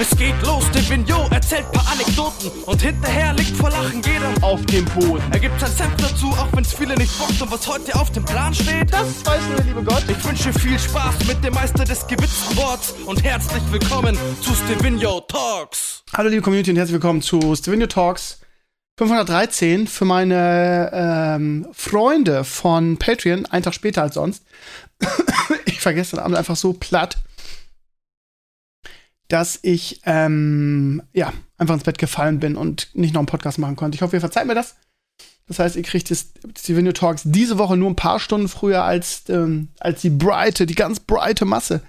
Es geht los, der Vignot erzählt paar Anekdoten und hinterher liegt vor Lachen jeder auf dem Boden. Er gibt sein Senf dazu, auch wenn's viele nicht bockt und was heute auf dem Plan steht, das weiß nur der liebe Gott. Ich wünsche viel Spaß mit dem Meister des gewitzten Worts und herzlich willkommen zu Stevino Talks. Hallo liebe Community und herzlich willkommen zu Stevino Talks 513 für meine ähm, Freunde von Patreon, einen Tag später als sonst. ich war gestern Abend einfach so platt, dass ich ähm, ja einfach ins Bett gefallen bin und nicht noch einen Podcast machen konnte. Ich hoffe, ihr verzeiht mir das. Das heißt, ihr kriegt das, die Video Talks diese Woche nur ein paar Stunden früher als, ähm, als die breite, die ganz breite Masse.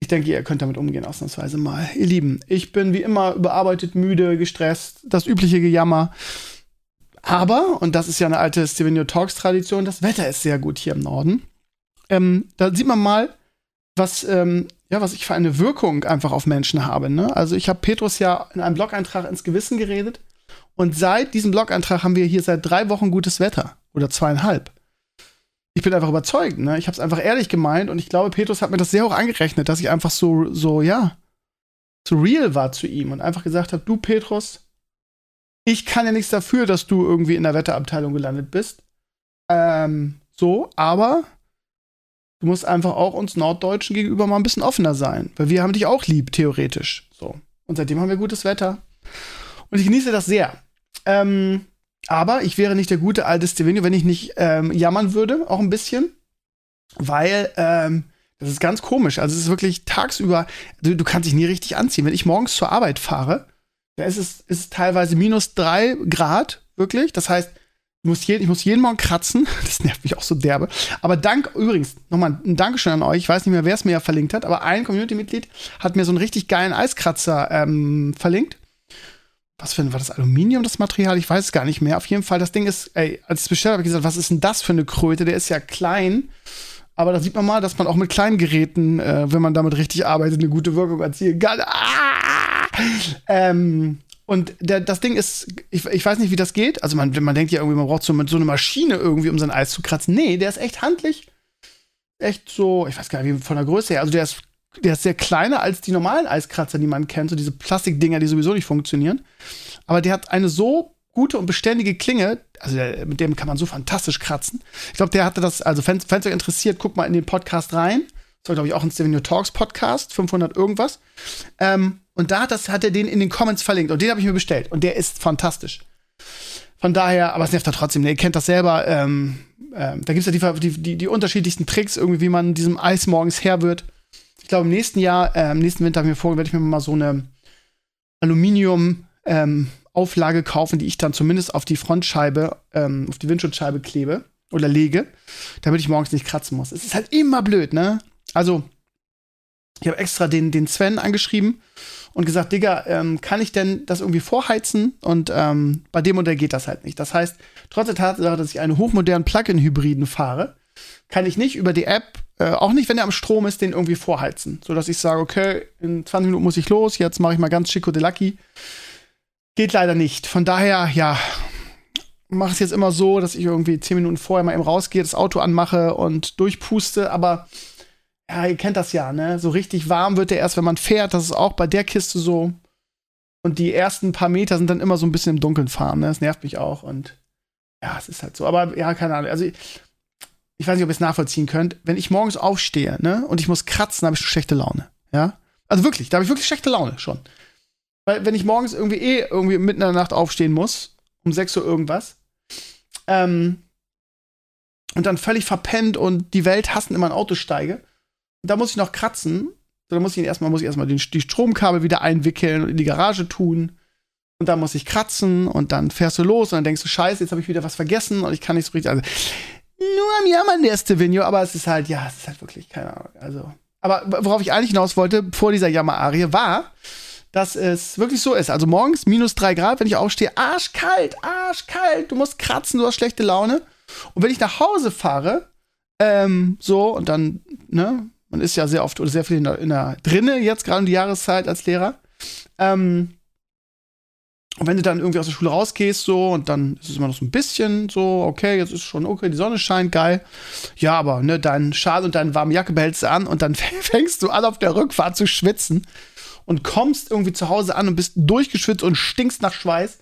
Ich denke, ihr könnt damit umgehen, ausnahmsweise mal. Ihr Lieben, ich bin wie immer überarbeitet, müde, gestresst, das übliche Gejammer. Aber, und das ist ja eine alte Stevenio Talks Tradition, das Wetter ist sehr gut hier im Norden. Ähm, da sieht man mal, was, ähm, ja, was ich für eine Wirkung einfach auf Menschen habe. Ne? Also ich habe Petrus ja in einem Blog-Eintrag ins Gewissen geredet. Und seit diesem Blog-Eintrag haben wir hier seit drei Wochen gutes Wetter. Oder zweieinhalb ich bin einfach überzeugt, ne? Ich habe es einfach ehrlich gemeint und ich glaube, Petrus hat mir das sehr hoch angerechnet, dass ich einfach so, so, ja, so real war zu ihm und einfach gesagt habe, du Petrus, ich kann ja nichts dafür, dass du irgendwie in der Wetterabteilung gelandet bist. Ähm, so, aber du musst einfach auch uns Norddeutschen gegenüber mal ein bisschen offener sein, weil wir haben dich auch lieb, theoretisch. So. Und seitdem haben wir gutes Wetter. Und ich genieße das sehr. Ähm, aber ich wäre nicht der gute alte Stevenio, wenn ich nicht ähm, jammern würde, auch ein bisschen. Weil ähm, das ist ganz komisch. Also es ist wirklich tagsüber, du, du kannst dich nie richtig anziehen. Wenn ich morgens zur Arbeit fahre, da ist es, ist teilweise minus drei Grad, wirklich. Das heißt, muss, jeden, ich muss jeden Morgen kratzen. Das nervt mich auch so derbe. Aber dank, übrigens, nochmal ein Dankeschön an euch. Ich weiß nicht mehr, wer es mir ja verlinkt hat, aber ein Community-Mitglied hat mir so einen richtig geilen Eiskratzer ähm, verlinkt was für ein, war das Aluminium, das Material? Ich weiß es gar nicht mehr. Auf jeden Fall, das Ding ist, ey, als ich es bestellt habe, ich gesagt, was ist denn das für eine Kröte? Der ist ja klein. Aber da sieht man mal, dass man auch mit kleinen Geräten, äh, wenn man damit richtig arbeitet, eine gute Wirkung erzielen kann. Ah! Ähm, und der, das Ding ist, ich, ich weiß nicht, wie das geht. Also man, man denkt ja irgendwie, man braucht so, so eine Maschine irgendwie, um sein Eis zu kratzen. Nee, der ist echt handlich. Echt so, ich weiß gar nicht, wie von der Größe her. Also der ist der ist sehr kleiner als die normalen Eiskratzer, die man kennt, so diese Plastikdinger, die sowieso nicht funktionieren. Aber der hat eine so gute und beständige Klinge, also der, mit dem kann man so fantastisch kratzen. Ich glaube, der hatte das, also wenn es euch interessiert, guckt mal in den Podcast rein. Das war, glaube ich, auch ein Steven New Talks Podcast, 500 irgendwas. Ähm, und da hat, das, hat er den in den Comments verlinkt und den habe ich mir bestellt und der ist fantastisch. Von daher, aber es nervt da trotzdem, ne, ihr kennt das selber. Ähm, ähm, da gibt es ja die, die, die, die unterschiedlichsten Tricks, irgendwie, wie man diesem Eis morgens her wird ich glaube, im nächsten Jahr, äh, im nächsten Winter mir werde ich mir mal so eine Aluminium-Auflage ähm, kaufen, die ich dann zumindest auf die Frontscheibe, ähm, auf die Windschutzscheibe klebe oder lege, damit ich morgens nicht kratzen muss. Es ist halt immer blöd, ne? Also, ich habe extra den, den Sven angeschrieben und gesagt, Digga, ähm, kann ich denn das irgendwie vorheizen? Und ähm, bei dem Modell geht das halt nicht. Das heißt, trotz der Tatsache, dass ich einen hochmodernen Plug-in-Hybriden fahre, kann ich nicht über die App, äh, auch nicht, wenn er am Strom ist, den irgendwie vorheizen. Sodass ich sage, okay, in 20 Minuten muss ich los, jetzt mache ich mal ganz Chico de Lucky. Geht leider nicht. Von daher, ja, mache es jetzt immer so, dass ich irgendwie 10 Minuten vorher mal eben rausgehe, das Auto anmache und durchpuste, aber ja, ihr kennt das ja, ne? So richtig warm wird der erst, wenn man fährt. Das ist auch bei der Kiste so. Und die ersten paar Meter sind dann immer so ein bisschen im Dunkeln fahren, ne? Das nervt mich auch und ja, es ist halt so. Aber ja, keine Ahnung. Also ich weiß nicht, ob ihr es nachvollziehen könnt, wenn ich morgens aufstehe, ne, und ich muss kratzen, habe ich schlechte Laune. Ja? Also wirklich, da habe ich wirklich schlechte Laune schon. Weil wenn ich morgens irgendwie eh irgendwie mitten in der Nacht aufstehen muss, um 6 Uhr irgendwas, ähm, und dann völlig verpennt und die Welt hassen immer ein Auto steige, da muss ich noch kratzen. Da muss ich erstmal, muss erstmal die Stromkabel wieder einwickeln und in die Garage tun. Und dann muss ich kratzen und dann fährst du los und dann denkst du, scheiße, jetzt habe ich wieder was vergessen und ich kann nicht so richtig. Also, nur am Jammern der Stevenio, aber es ist halt, ja, es ist halt wirklich, keine Ahnung. Also, aber worauf ich eigentlich hinaus wollte, vor dieser Jammer-Arie, war, dass es wirklich so ist. Also morgens minus drei Grad, wenn ich aufstehe, arschkalt, arschkalt, du musst kratzen, du hast schlechte Laune. Und wenn ich nach Hause fahre, ähm, so, und dann, ne, man ist ja sehr oft oder sehr viel in der, in der drinne, jetzt gerade in die Jahreszeit als Lehrer, ähm, und wenn du dann irgendwie aus der Schule rausgehst, so, und dann ist es immer noch so ein bisschen so, okay, jetzt ist schon okay, die Sonne scheint, geil. Ja, aber, ne, dein Schal und deine warme Jacke behältst du an und dann fängst du an, auf der Rückfahrt zu schwitzen. und kommst irgendwie zu Hause an und bist durchgeschwitzt und stinkst nach Schweiß.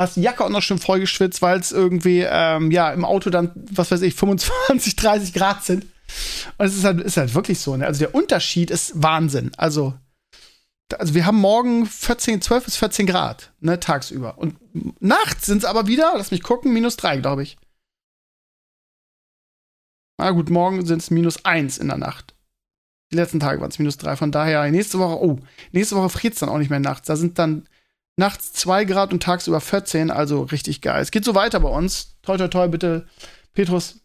Hast die Jacke auch noch schön vollgeschwitzt, weil es irgendwie, ähm, ja, im Auto dann, was weiß ich, 25, 30 Grad sind. Und es ist halt, ist halt wirklich so. Ne? Also der Unterschied ist Wahnsinn. Also, also wir haben morgen 14, 12 bis 14 Grad, ne, tagsüber. Und nachts sind es aber wieder, lass mich gucken, minus 3, glaube ich. Na gut, morgen sind es minus 1 in der Nacht. Die letzten Tage waren es minus 3. Von daher, nächste Woche, oh, nächste Woche friert es dann auch nicht mehr nachts. Da sind dann nachts 2 Grad und tagsüber 14, also richtig geil. Es geht so weiter bei uns. Toi, toi, toi, bitte, Petrus,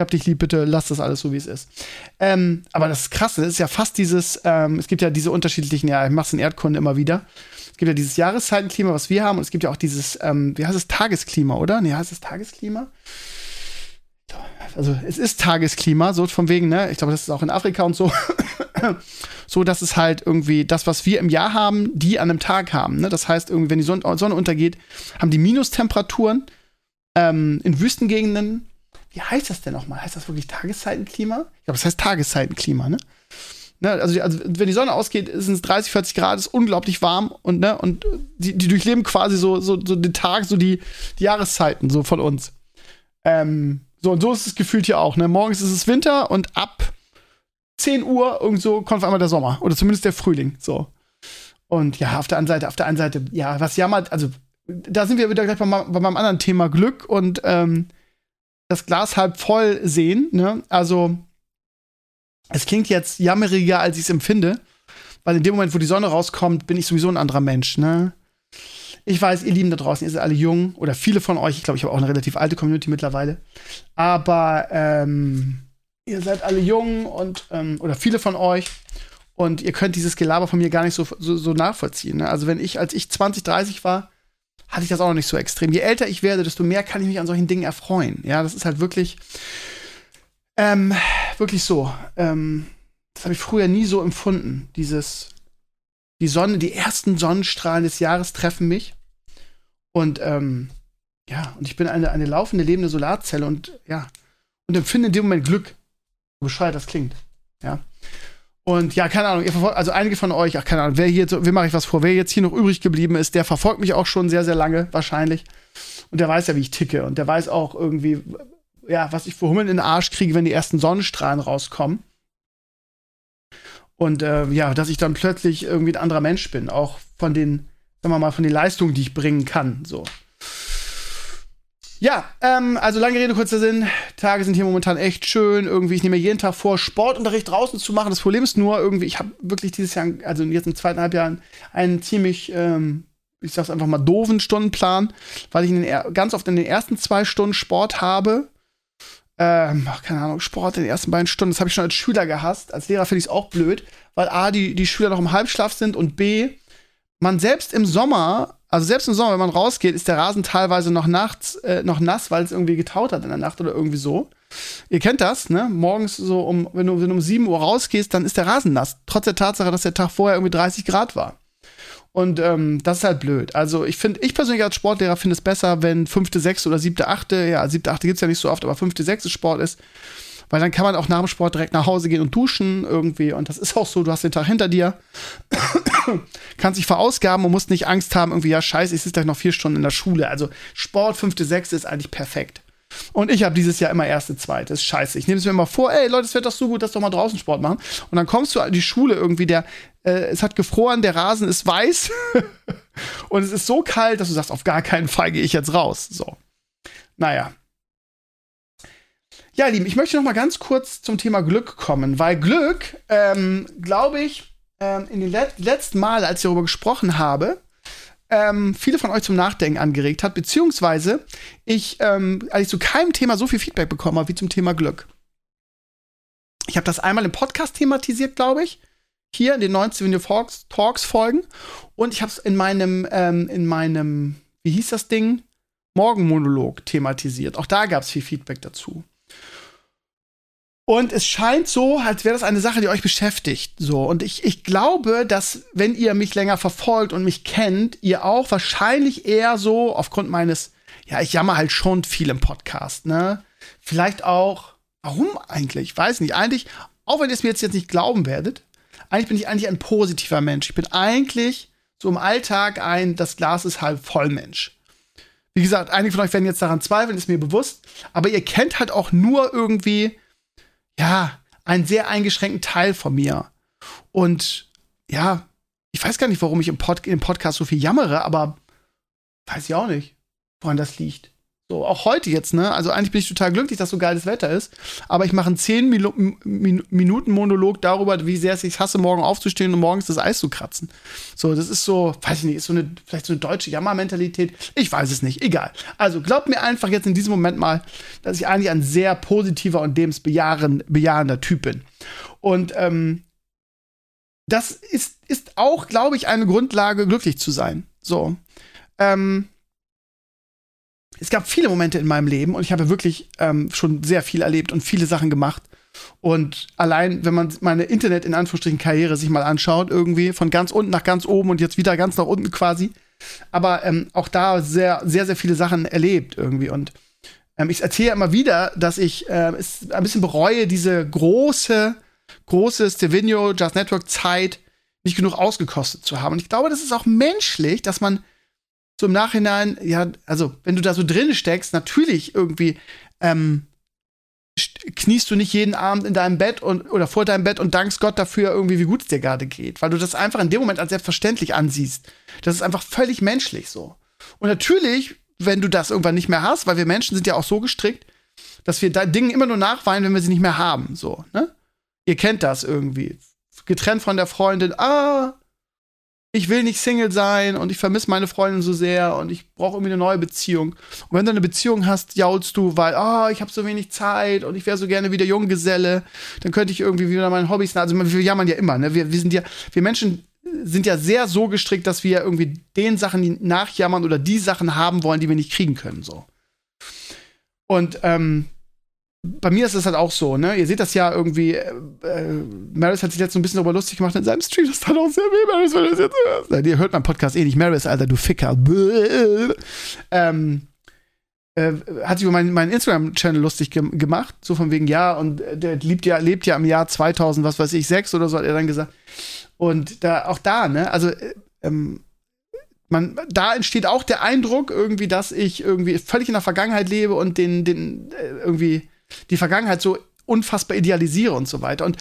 hab dich lieb, bitte lass das alles so, wie es ist. Ähm, aber das ist krass, das ist ja fast dieses, ähm, es gibt ja diese unterschiedlichen, ja, ich mach's in Erdkunde immer wieder. Es gibt ja dieses Jahreszeitenklima, was wir haben, und es gibt ja auch dieses, ähm, wie heißt es, Tagesklima, oder? Nee, heißt es Tagesklima? Also es ist Tagesklima, so von wegen, ne? Ich glaube, das ist auch in Afrika und so. so, dass es halt irgendwie das, was wir im Jahr haben, die an einem Tag haben. Ne? Das heißt, irgendwie, wenn die Sonne untergeht, haben die Minustemperaturen ähm, in Wüstengegenden wie heißt das denn nochmal? Heißt das wirklich Tageszeitenklima? Ich glaube, das heißt Tageszeitenklima, ne? ne? Also, also, wenn die Sonne ausgeht, sind es 30, 40 Grad, ist unglaublich warm und, ne, und die, die durchleben quasi so, so, so den Tag, so die, die Jahreszeiten, so von uns. Ähm, so, und so ist es gefühlt hier auch, ne? Morgens ist es Winter und ab 10 Uhr irgend so kommt auf einmal der Sommer. Oder zumindest der Frühling, so. Und ja, auf der einen Seite, auf der einen Seite, ja, was jammert, also da sind wir wieder gleich bei, bei meinem anderen Thema Glück und ähm, das Glas halb voll sehen. Ne? Also, es klingt jetzt jammeriger, als ich es empfinde, weil in dem Moment, wo die Sonne rauskommt, bin ich sowieso ein anderer Mensch. Ne? Ich weiß, ihr Lieben da draußen, ihr seid alle jung oder viele von euch. Ich glaube, ich habe auch eine relativ alte Community mittlerweile. Aber ähm, ihr seid alle jung und ähm, oder viele von euch und ihr könnt dieses Gelaber von mir gar nicht so, so, so nachvollziehen. Ne? Also wenn ich, als ich 20, 30 war, hatte ich das auch noch nicht so extrem. Je älter ich werde, desto mehr kann ich mich an solchen Dingen erfreuen. Ja, das ist halt wirklich, ähm, wirklich so. Ähm, das habe ich früher nie so empfunden. Dieses, die Sonne, die ersten Sonnenstrahlen des Jahres treffen mich. Und ähm, ja, und ich bin eine, eine laufende, lebende Solarzelle und ja, und empfinde in dem Moment Glück. So bescheuert das klingt. Ja. Und ja, keine Ahnung, ihr verfolgt, also einige von euch, ach keine Ahnung, wer hier, wem mache ich was vor, wer jetzt hier noch übrig geblieben ist, der verfolgt mich auch schon sehr, sehr lange, wahrscheinlich. Und der weiß ja, wie ich ticke. Und der weiß auch irgendwie, ja, was ich für Hummeln in den Arsch kriege, wenn die ersten Sonnenstrahlen rauskommen. Und äh, ja, dass ich dann plötzlich irgendwie ein anderer Mensch bin, auch von den, sagen wir mal, von den Leistungen, die ich bringen kann. So. Ja, ähm, also lange Rede, kurzer Sinn. Tage sind hier momentan echt schön. Irgendwie, ich nehme mir jeden Tag vor, Sportunterricht draußen zu machen. Das Problem ist nur, irgendwie, ich habe wirklich dieses Jahr, also jetzt im zweiten Halbjahr, einen ziemlich, ähm, ich sag's einfach mal, doofen Stundenplan, weil ich in den, ganz oft in den ersten zwei Stunden Sport habe. Ähm, keine Ahnung, Sport in den ersten beiden Stunden, das habe ich schon als Schüler gehasst. Als Lehrer finde ich es auch blöd, weil A, die, die Schüler noch im Halbschlaf sind und B, man selbst im Sommer also selbst im Sommer, wenn man rausgeht, ist der Rasen teilweise noch nachts äh, noch nass, weil es irgendwie getaut hat in der Nacht oder irgendwie so. Ihr kennt das, ne? Morgens so um, wenn du, wenn du um 7 Uhr rausgehst, dann ist der Rasen nass. Trotz der Tatsache, dass der Tag vorher irgendwie 30 Grad war. Und ähm, das ist halt blöd. Also ich finde, ich persönlich als Sportlehrer finde es besser, wenn fünfte, sechste oder siebte, achte, ja, siebte, gibt es ja nicht so oft, aber fünfte, sechste Sport ist, weil dann kann man auch nach dem Sport direkt nach Hause gehen und duschen irgendwie. Und das ist auch so, du hast den Tag hinter dir, kannst dich verausgaben und musst nicht Angst haben, irgendwie, ja, scheiße, ich sitze gleich noch vier Stunden in der Schule. Also Sport, fünfte, sechste ist eigentlich perfekt. Und ich habe dieses Jahr immer erste, zweite. Ist scheiße. Ich nehme es mir immer vor, ey Leute, es wird doch so gut, dass doch mal draußen Sport machen. Und dann kommst du an die Schule irgendwie, der, äh, es hat gefroren, der Rasen ist weiß und es ist so kalt, dass du sagst, auf gar keinen Fall gehe ich jetzt raus. So. Naja, ja, Lieben, ich möchte noch mal ganz kurz zum Thema Glück kommen, weil Glück, ähm, glaube ich, ähm, in den let letzten Mal, als ich darüber gesprochen habe, ähm, viele von euch zum Nachdenken angeregt hat, beziehungsweise ich ähm, eigentlich zu keinem Thema so viel Feedback bekommen habe wie zum Thema Glück. Ich habe das einmal im Podcast thematisiert, glaube ich, hier in den 19 Video Talks, Talks Folgen und ich habe es in meinem ähm, in meinem wie hieß das Ding Morgenmonolog thematisiert. Auch da gab es viel Feedback dazu. Und es scheint so, als wäre das eine Sache, die euch beschäftigt. So. Und ich, ich glaube, dass, wenn ihr mich länger verfolgt und mich kennt, ihr auch wahrscheinlich eher so, aufgrund meines, ja, ich jammer halt schon viel im Podcast, ne? Vielleicht auch, warum eigentlich? Ich weiß nicht. Eigentlich, auch wenn ihr es mir jetzt, jetzt nicht glauben werdet, eigentlich bin ich eigentlich ein positiver Mensch. Ich bin eigentlich so im Alltag ein, das Glas ist halb voll Mensch. Wie gesagt, einige von euch werden jetzt daran zweifeln, ist mir bewusst. Aber ihr kennt halt auch nur irgendwie, ja, einen sehr eingeschränkten Teil von mir. Und ja, ich weiß gar nicht, warum ich im, Pod im Podcast so viel jammere, aber weiß ich auch nicht, woran das liegt. So, auch heute jetzt, ne? Also eigentlich bin ich total glücklich, dass so geiles Wetter ist. Aber ich mache einen 10 Minuten Monolog darüber, wie sehr es sich hasse, morgen aufzustehen und morgens das Eis zu kratzen. So, das ist so, weiß ich nicht, ist so eine, vielleicht so eine deutsche Jammermentalität. Ich weiß es nicht. Egal. Also glaubt mir einfach jetzt in diesem Moment mal, dass ich eigentlich ein sehr positiver und lebensbejahender Typ bin. Und ähm, das ist, ist auch, glaube ich, eine Grundlage, glücklich zu sein. So. Ähm, es gab viele Momente in meinem Leben und ich habe wirklich ähm, schon sehr viel erlebt und viele Sachen gemacht. Und allein, wenn man meine Internet in Anführungsstrichen Karriere sich mal anschaut, irgendwie von ganz unten nach ganz oben und jetzt wieder ganz nach unten quasi, aber ähm, auch da sehr, sehr, sehr viele Sachen erlebt irgendwie. Und ähm, ich erzähle immer wieder, dass ich äh, es ein bisschen bereue, diese große, große Stevino Just Network Zeit nicht genug ausgekostet zu haben. Und ich glaube, das ist auch menschlich, dass man so im Nachhinein, ja, also wenn du da so drin steckst, natürlich irgendwie ähm, kniest du nicht jeden Abend in deinem Bett und oder vor deinem Bett und dankst Gott dafür irgendwie, wie gut es dir gerade geht, weil du das einfach in dem Moment als selbstverständlich ansiehst. Das ist einfach völlig menschlich so. Und natürlich, wenn du das irgendwann nicht mehr hast, weil wir Menschen sind ja auch so gestrickt, dass wir da Dingen immer nur nachweinen, wenn wir sie nicht mehr haben, so, ne? Ihr kennt das irgendwie. Getrennt von der Freundin, ah, ich will nicht Single sein und ich vermisse meine Freundin so sehr und ich brauche irgendwie eine neue Beziehung. Und wenn du eine Beziehung hast, jaulst du, weil, oh, ich habe so wenig Zeit und ich wäre so gerne wieder Junggeselle, dann könnte ich irgendwie wieder meinen Hobbys, also wir jammern ja immer, ne? Wir, wir sind ja, wir Menschen sind ja sehr so gestrickt, dass wir irgendwie den Sachen nachjammern oder die Sachen haben wollen, die wir nicht kriegen können, so. Und ähm, bei mir ist es halt auch so, ne? Ihr seht das ja irgendwie, äh, äh, Maris hat sich jetzt so ein bisschen darüber lustig gemacht in seinem Stream. Das tat auch sehr weh, Maris, wenn du das jetzt hörst. Ihr hört meinen Podcast eh nicht. Maris, Alter, du Ficker. Ähm, äh, hat sich über meinen mein Instagram-Channel lustig ge gemacht. So von wegen, ja, und der lebt ja, lebt ja im Jahr 2000, was weiß ich, sechs oder so, hat er dann gesagt. Und da, auch da, ne? Also, äh, ähm, man, da entsteht auch der Eindruck irgendwie, dass ich irgendwie völlig in der Vergangenheit lebe und den, den, äh, irgendwie die Vergangenheit so unfassbar idealisiere und so weiter. Und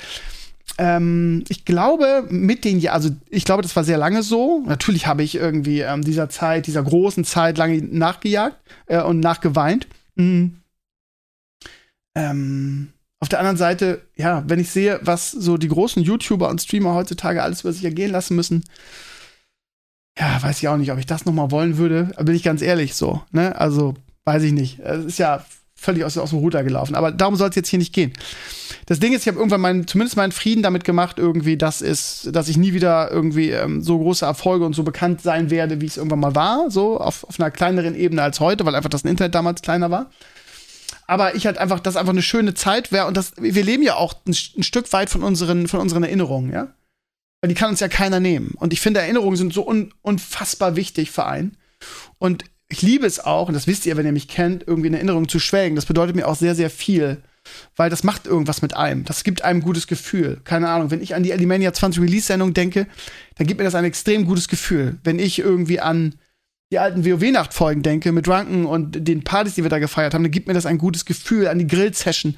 ähm, ich glaube, mit den Jahren, also ich glaube, das war sehr lange so. Natürlich habe ich irgendwie ähm, dieser Zeit, dieser großen Zeit lange nachgejagt äh, und nachgeweint. Mhm. Ähm, auf der anderen Seite, ja, wenn ich sehe, was so die großen YouTuber und Streamer heutzutage alles über sich ergehen lassen müssen, ja, weiß ich auch nicht, ob ich das noch mal wollen würde. Bin ich ganz ehrlich so, ne? Also, weiß ich nicht. Es ist ja völlig aus, aus dem Ruder gelaufen. Aber darum soll es jetzt hier nicht gehen. Das Ding ist, ich habe irgendwann meinen, zumindest meinen Frieden damit gemacht, irgendwie, dass, ist, dass ich nie wieder irgendwie ähm, so große Erfolge und so bekannt sein werde, wie es irgendwann mal war, so auf, auf einer kleineren Ebene als heute, weil einfach das Internet damals kleiner war. Aber ich halt einfach, das einfach eine schöne Zeit wäre und das, wir leben ja auch ein, ein Stück weit von unseren, von unseren Erinnerungen, ja. Weil die kann uns ja keiner nehmen. Und ich finde, Erinnerungen sind so un, unfassbar wichtig für einen. Und ich liebe es auch, und das wisst ihr, wenn ihr mich kennt, irgendwie in Erinnerung zu schwelgen. Das bedeutet mir auch sehr, sehr viel. Weil das macht irgendwas mit einem. Das gibt einem ein gutes Gefühl. Keine Ahnung, wenn ich an die Alimania 20 Release-Sendung denke, dann gibt mir das ein extrem gutes Gefühl. Wenn ich irgendwie an die alten WoW-Nachtfolgen denke, mit Drunken und den Partys, die wir da gefeiert haben, dann gibt mir das ein gutes Gefühl an die Grill-Session,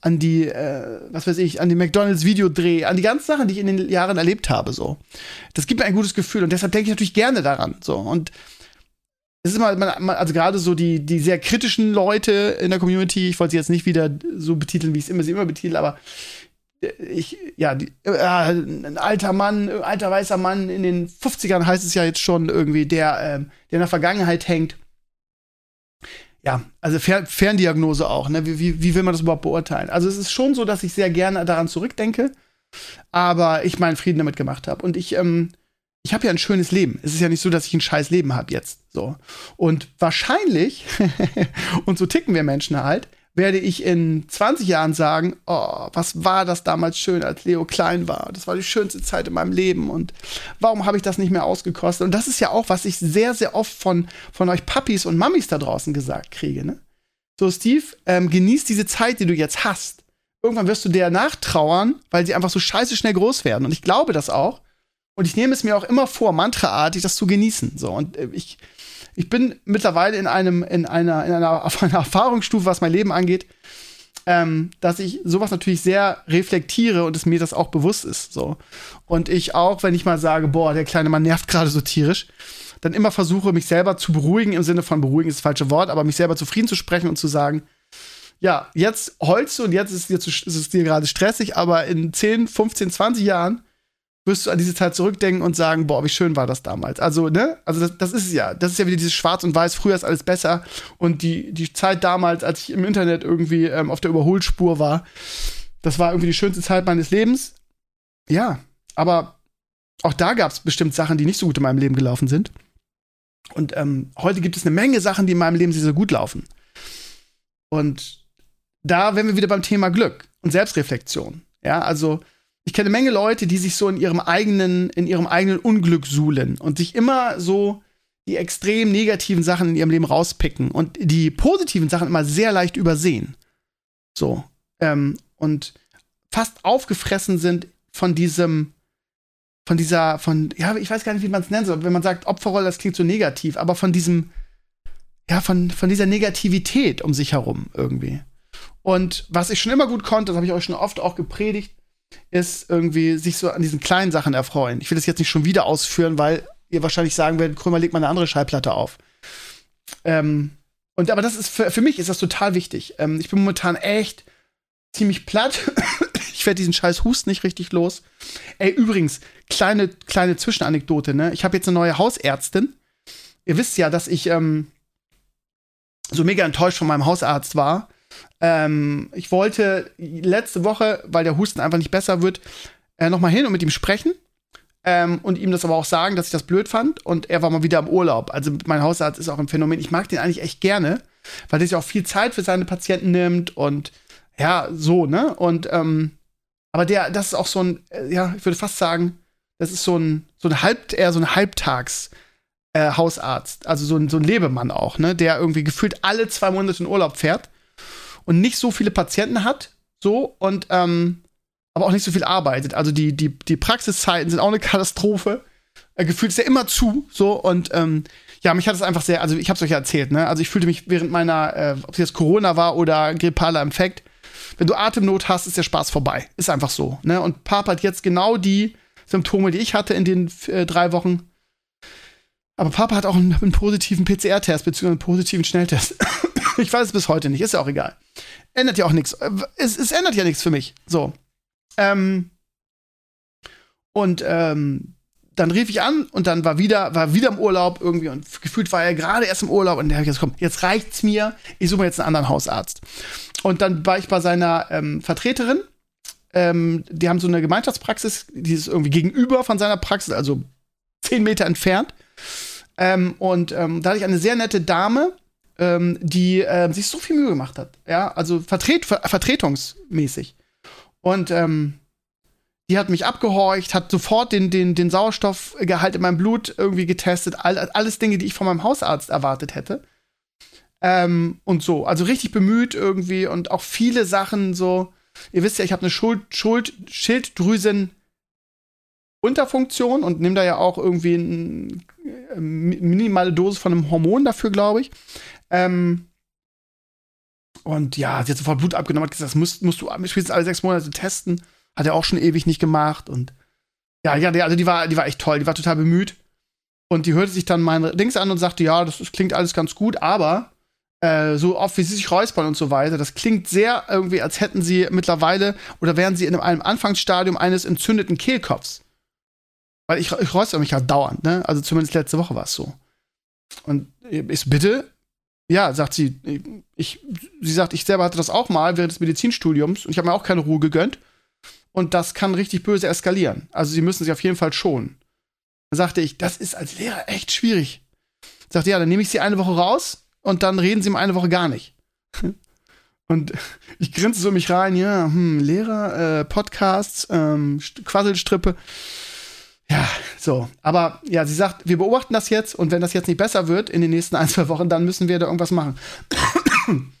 an die, äh, was weiß ich, an die McDonalds-Videodreh, an die ganzen Sachen, die ich in den Jahren erlebt habe, so. Das gibt mir ein gutes Gefühl und deshalb denke ich natürlich gerne daran, so. Und es ist immer, also gerade so die, die sehr kritischen Leute in der Community, ich wollte sie jetzt nicht wieder so betiteln, wie ich immer sie immer betitel, aber ich, ja, die, äh, ein alter Mann, ein alter weißer Mann in den 50ern heißt es ja jetzt schon irgendwie, der, äh, der in der Vergangenheit hängt. Ja, also Fer Ferndiagnose auch, ne? Wie, wie, wie will man das überhaupt beurteilen? Also es ist schon so, dass ich sehr gerne daran zurückdenke, aber ich meinen Frieden damit gemacht habe. Und ich, ähm, ich habe ja ein schönes Leben. Es ist ja nicht so, dass ich ein scheiß Leben habe jetzt. So. Und wahrscheinlich, und so ticken wir Menschen halt, werde ich in 20 Jahren sagen, oh, was war das damals schön, als Leo klein war. Das war die schönste Zeit in meinem Leben und warum habe ich das nicht mehr ausgekostet? Und das ist ja auch, was ich sehr, sehr oft von, von euch Papis und Mammis da draußen gesagt kriege. Ne? So, Steve, ähm, genieß diese Zeit, die du jetzt hast. irgendwann wirst du der nachtrauern, weil sie einfach so scheiße schnell groß werden. Und ich glaube das auch. Und ich nehme es mir auch immer vor, mantraartig das zu genießen. So, und äh, ich, ich bin mittlerweile in einem, in einer, in einer, auf einer Erfahrungsstufe, was mein Leben angeht, ähm, dass ich sowas natürlich sehr reflektiere und es mir das auch bewusst ist. So. Und ich auch, wenn ich mal sage, boah, der kleine Mann nervt gerade so tierisch, dann immer versuche, mich selber zu beruhigen, im Sinne von beruhigen ist das falsche Wort, aber mich selber zufrieden zu sprechen und zu sagen, ja, jetzt heulst du und jetzt ist, es, ist es dir gerade stressig, aber in 10, 15, 20 Jahren wirst du an diese Zeit zurückdenken und sagen, boah, wie schön war das damals. Also, ne? Also das, das ist es ja. Das ist ja wieder dieses Schwarz und Weiß, früher ist alles besser. Und die, die Zeit damals, als ich im Internet irgendwie ähm, auf der Überholspur war, das war irgendwie die schönste Zeit meines Lebens. Ja, aber auch da gab es bestimmt Sachen, die nicht so gut in meinem Leben gelaufen sind. Und ähm, heute gibt es eine Menge Sachen, die in meinem Leben sehr, sehr gut laufen. Und da wären wir wieder beim Thema Glück und Selbstreflexion. Ja, also ich kenne eine Menge Leute, die sich so in ihrem eigenen, in ihrem eigenen Unglück suhlen und sich immer so die extrem negativen Sachen in ihrem Leben rauspicken und die positiven Sachen immer sehr leicht übersehen. So. Ähm, und fast aufgefressen sind von diesem, von dieser, von, ja, ich weiß gar nicht, wie man es nennen soll. Wenn man sagt Opferrolle, das klingt so negativ, aber von diesem, ja, von, von dieser Negativität um sich herum irgendwie. Und was ich schon immer gut konnte, das habe ich euch schon oft auch gepredigt, ist irgendwie sich so an diesen kleinen Sachen erfreuen. Ich will das jetzt nicht schon wieder ausführen, weil ihr wahrscheinlich sagen werdet, Krömer legt mal eine andere Schallplatte auf. Ähm, und aber das ist für, für mich ist das total wichtig. Ähm, ich bin momentan echt ziemlich platt. ich werde diesen scheiß Husten nicht richtig los. Ey, übrigens, kleine, kleine Zwischenanekdote, ne? Ich habe jetzt eine neue Hausärztin. Ihr wisst ja, dass ich ähm, so mega enttäuscht von meinem Hausarzt war ähm, ich wollte letzte Woche, weil der Husten einfach nicht besser wird, äh, noch mal hin und mit ihm sprechen. Ähm, und ihm das aber auch sagen, dass ich das blöd fand. Und er war mal wieder im Urlaub. Also mein Hausarzt ist auch ein Phänomen. Ich mag den eigentlich echt gerne, weil der sich auch viel Zeit für seine Patienten nimmt und ja, so, ne? Und ähm, aber der, das ist auch so ein, äh, ja, ich würde fast sagen, das ist so ein, so ein Halb, eher so ein Halbtags. Äh, also so ein, so ein Lebemann auch, ne, der irgendwie gefühlt alle zwei Monate in Urlaub fährt und nicht so viele Patienten hat, so und ähm, aber auch nicht so viel arbeitet. Also die, die, die Praxiszeiten sind auch eine Katastrophe. Äh, gefühlt ist er immer zu, so und ähm, ja, mich hat es einfach sehr, also ich hab's euch ja erzählt, ne? Also ich fühlte mich während meiner, äh, ob es jetzt Corona war oder grippaler Infekt, wenn du Atemnot hast, ist der Spaß vorbei. Ist einfach so, ne? Und Papa hat jetzt genau die Symptome, die ich hatte in den äh, drei Wochen. Aber Papa hat auch einen, einen positiven PCR-Test, beziehungsweise einen positiven Schnelltest. ich weiß es bis heute nicht, ist ja auch egal. Ändert ja auch nichts. Es, es, ändert ja nichts für mich. So. Ähm, und ähm, dann rief ich an und dann war wieder, war wieder im Urlaub irgendwie und gefühlt war er gerade erst im Urlaub und der habe ich gesagt, komm, jetzt reicht's mir, ich suche mir jetzt einen anderen Hausarzt. Und dann war ich bei seiner ähm, Vertreterin. Ähm, die haben so eine Gemeinschaftspraxis, die ist irgendwie gegenüber von seiner Praxis, also zehn Meter entfernt. Ähm, und ähm, da hatte ich eine sehr nette Dame, ähm, die äh, sich so viel Mühe gemacht hat. Ja, also vertret ver vertretungsmäßig. Und ähm, die hat mich abgehorcht, hat sofort den, den, den Sauerstoffgehalt in meinem Blut irgendwie getestet. All, alles Dinge, die ich von meinem Hausarzt erwartet hätte. Ähm, und so. Also richtig bemüht irgendwie und auch viele Sachen so. Ihr wisst ja, ich habe eine Schuld, Schuld, Schilddrüsen Unterfunktion und nehme da ja auch irgendwie eine äh, minimale Dosis von einem Hormon dafür, glaube ich. Ähm, und ja, sie hat sofort Blut abgenommen, hat gesagt, das musst, musst du spätestens alle sechs Monate testen. Hat er auch schon ewig nicht gemacht. Und ja, ja, also die war, die war echt toll, die war total bemüht. Und die hörte sich dann mein Dings an und sagte, ja, das, das klingt alles ganz gut, aber äh, so oft wie sie sich räuspern und so weiter, das klingt sehr irgendwie, als hätten sie mittlerweile oder wären sie in einem Anfangsstadium eines entzündeten Kehlkopfs. Weil ich, ich räusper mich ja dauernd, ne? Also zumindest letzte Woche war es so. Und ich so, bitte? Ja, sagt sie. Ich, sie sagt, ich selber hatte das auch mal während des Medizinstudiums und ich habe mir auch keine Ruhe gegönnt. Und das kann richtig böse eskalieren. Also sie müssen sich auf jeden Fall schonen. Dann sagte ich, das ist als Lehrer echt schwierig. Sagte, ja, dann nehme ich sie eine Woche raus und dann reden sie mal eine Woche gar nicht. Und ich grinse so mich rein, ja, hm, Lehrer, äh, Podcasts, ähm, Quasselstrippe. Ja, so. Aber ja, sie sagt, wir beobachten das jetzt und wenn das jetzt nicht besser wird in den nächsten ein, zwei Wochen, dann müssen wir da irgendwas machen.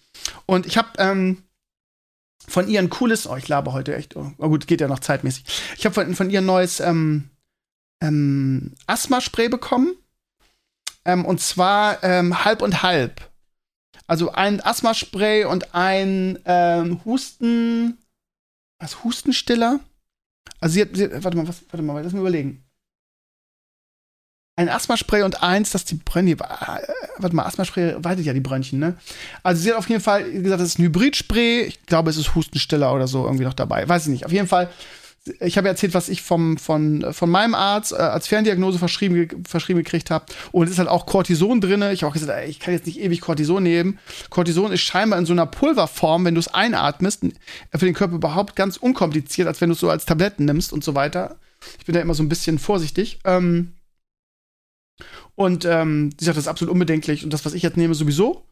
und ich habe ähm, von ihren cooles, oh, ich laber heute echt, oh, oh gut, geht ja noch zeitmäßig. Ich habe von, von ihr neues ähm, ähm, Asthma-Spray bekommen. Ähm, und zwar ähm, halb und halb. Also ein Asthma-Spray und ein ähm, Husten. Was? Hustenstiller? Also sie hat, sie warte mal, was, warte mal, lass mal überlegen. Ein Asthma-Spray und eins, das die Brönchen. Äh, warte mal, Asthma-Spray weitet ja die Brönchen, ne? Also sie hat auf jeden Fall gesagt, das ist ein Hybrid-Spray. Ich glaube, es ist Hustenstiller oder so irgendwie noch dabei. Weiß ich nicht. Auf jeden Fall ich habe erzählt, was ich vom, von, von meinem Arzt äh, als Ferndiagnose verschrieben, verschrieben gekriegt habe. Und es ist halt auch Cortison drin. Ich habe auch gesagt, ey, ich kann jetzt nicht ewig Cortison nehmen. Cortison ist scheinbar in so einer Pulverform, wenn du es einatmest, für den Körper überhaupt ganz unkompliziert, als wenn du es so als Tabletten nimmst und so weiter. Ich bin da immer so ein bisschen vorsichtig. Ähm, und ähm, sagt, das ist absolut unbedenklich. Und das, was ich jetzt nehme, sowieso.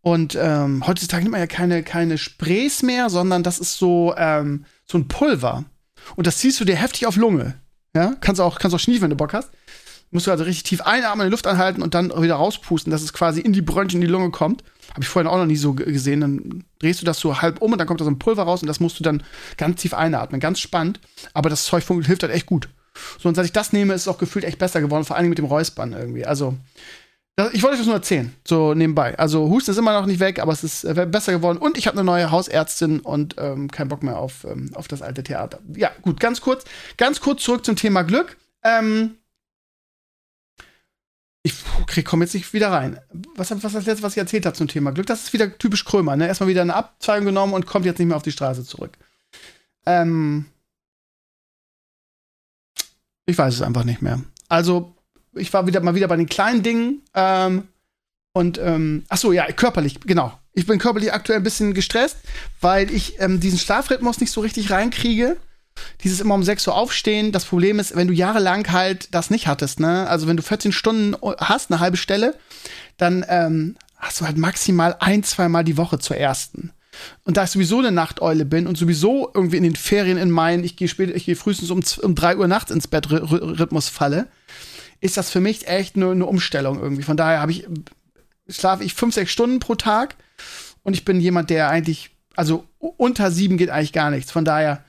Und ähm, heutzutage nimmt man ja keine, keine Sprays mehr, sondern das ist so, ähm, so ein Pulver und das ziehst du dir heftig auf Lunge. Ja, kannst auch, kannst auch schniefen, wenn du Bock hast. Musst du also richtig tief einatmen, die Luft anhalten und dann wieder rauspusten, dass es quasi in die Bronchien, in die Lunge kommt. Habe ich vorhin auch noch nie so gesehen. Dann drehst du das so halb um und dann kommt da so ein Pulver raus und das musst du dann ganz tief einatmen. Ganz spannend. Aber das Zeug hilft halt echt gut. So, und seit ich das nehme, ist es auch gefühlt echt besser geworden, vor allem mit dem Räuspern irgendwie. Also, ich wollte euch das nur erzählen, so nebenbei. Also Husten ist immer noch nicht weg, aber es ist äh, besser geworden. Und ich habe eine neue Hausärztin und ähm, keinen Bock mehr auf, ähm, auf das alte Theater. Ja, gut, ganz kurz. Ganz kurz zurück zum Thema Glück. Ähm, ich komme jetzt nicht wieder rein. Was, was das letzte, was ich erzählt habe zum Thema Glück? Das ist wieder typisch Krömer, ne? Erstmal wieder eine Abzweigung genommen und kommt jetzt nicht mehr auf die Straße zurück. Ähm, ich weiß es einfach nicht mehr. Also, ich war wieder mal wieder bei den kleinen Dingen. Ähm, und ähm, ach so, ja, körperlich, genau. Ich bin körperlich aktuell ein bisschen gestresst, weil ich ähm, diesen Schlafrhythmus nicht so richtig reinkriege. Dieses immer um 6 Uhr aufstehen. Das Problem ist, wenn du jahrelang halt das nicht hattest, ne? Also wenn du 14 Stunden hast, eine halbe Stelle, dann ähm, hast du halt maximal ein, zwei Mal die Woche zur ersten. Und da ich sowieso eine Nachteule bin und sowieso irgendwie in den Ferien in meinen, ich gehe später, ich gehe frühestens um, um 3 Uhr nachts ins Bett Rhythmus falle, ist das für mich echt eine, eine Umstellung irgendwie. Von daher habe ich, schlafe ich fünf, sechs Stunden pro Tag und ich bin jemand, der eigentlich, also unter sieben geht eigentlich gar nichts. Von daher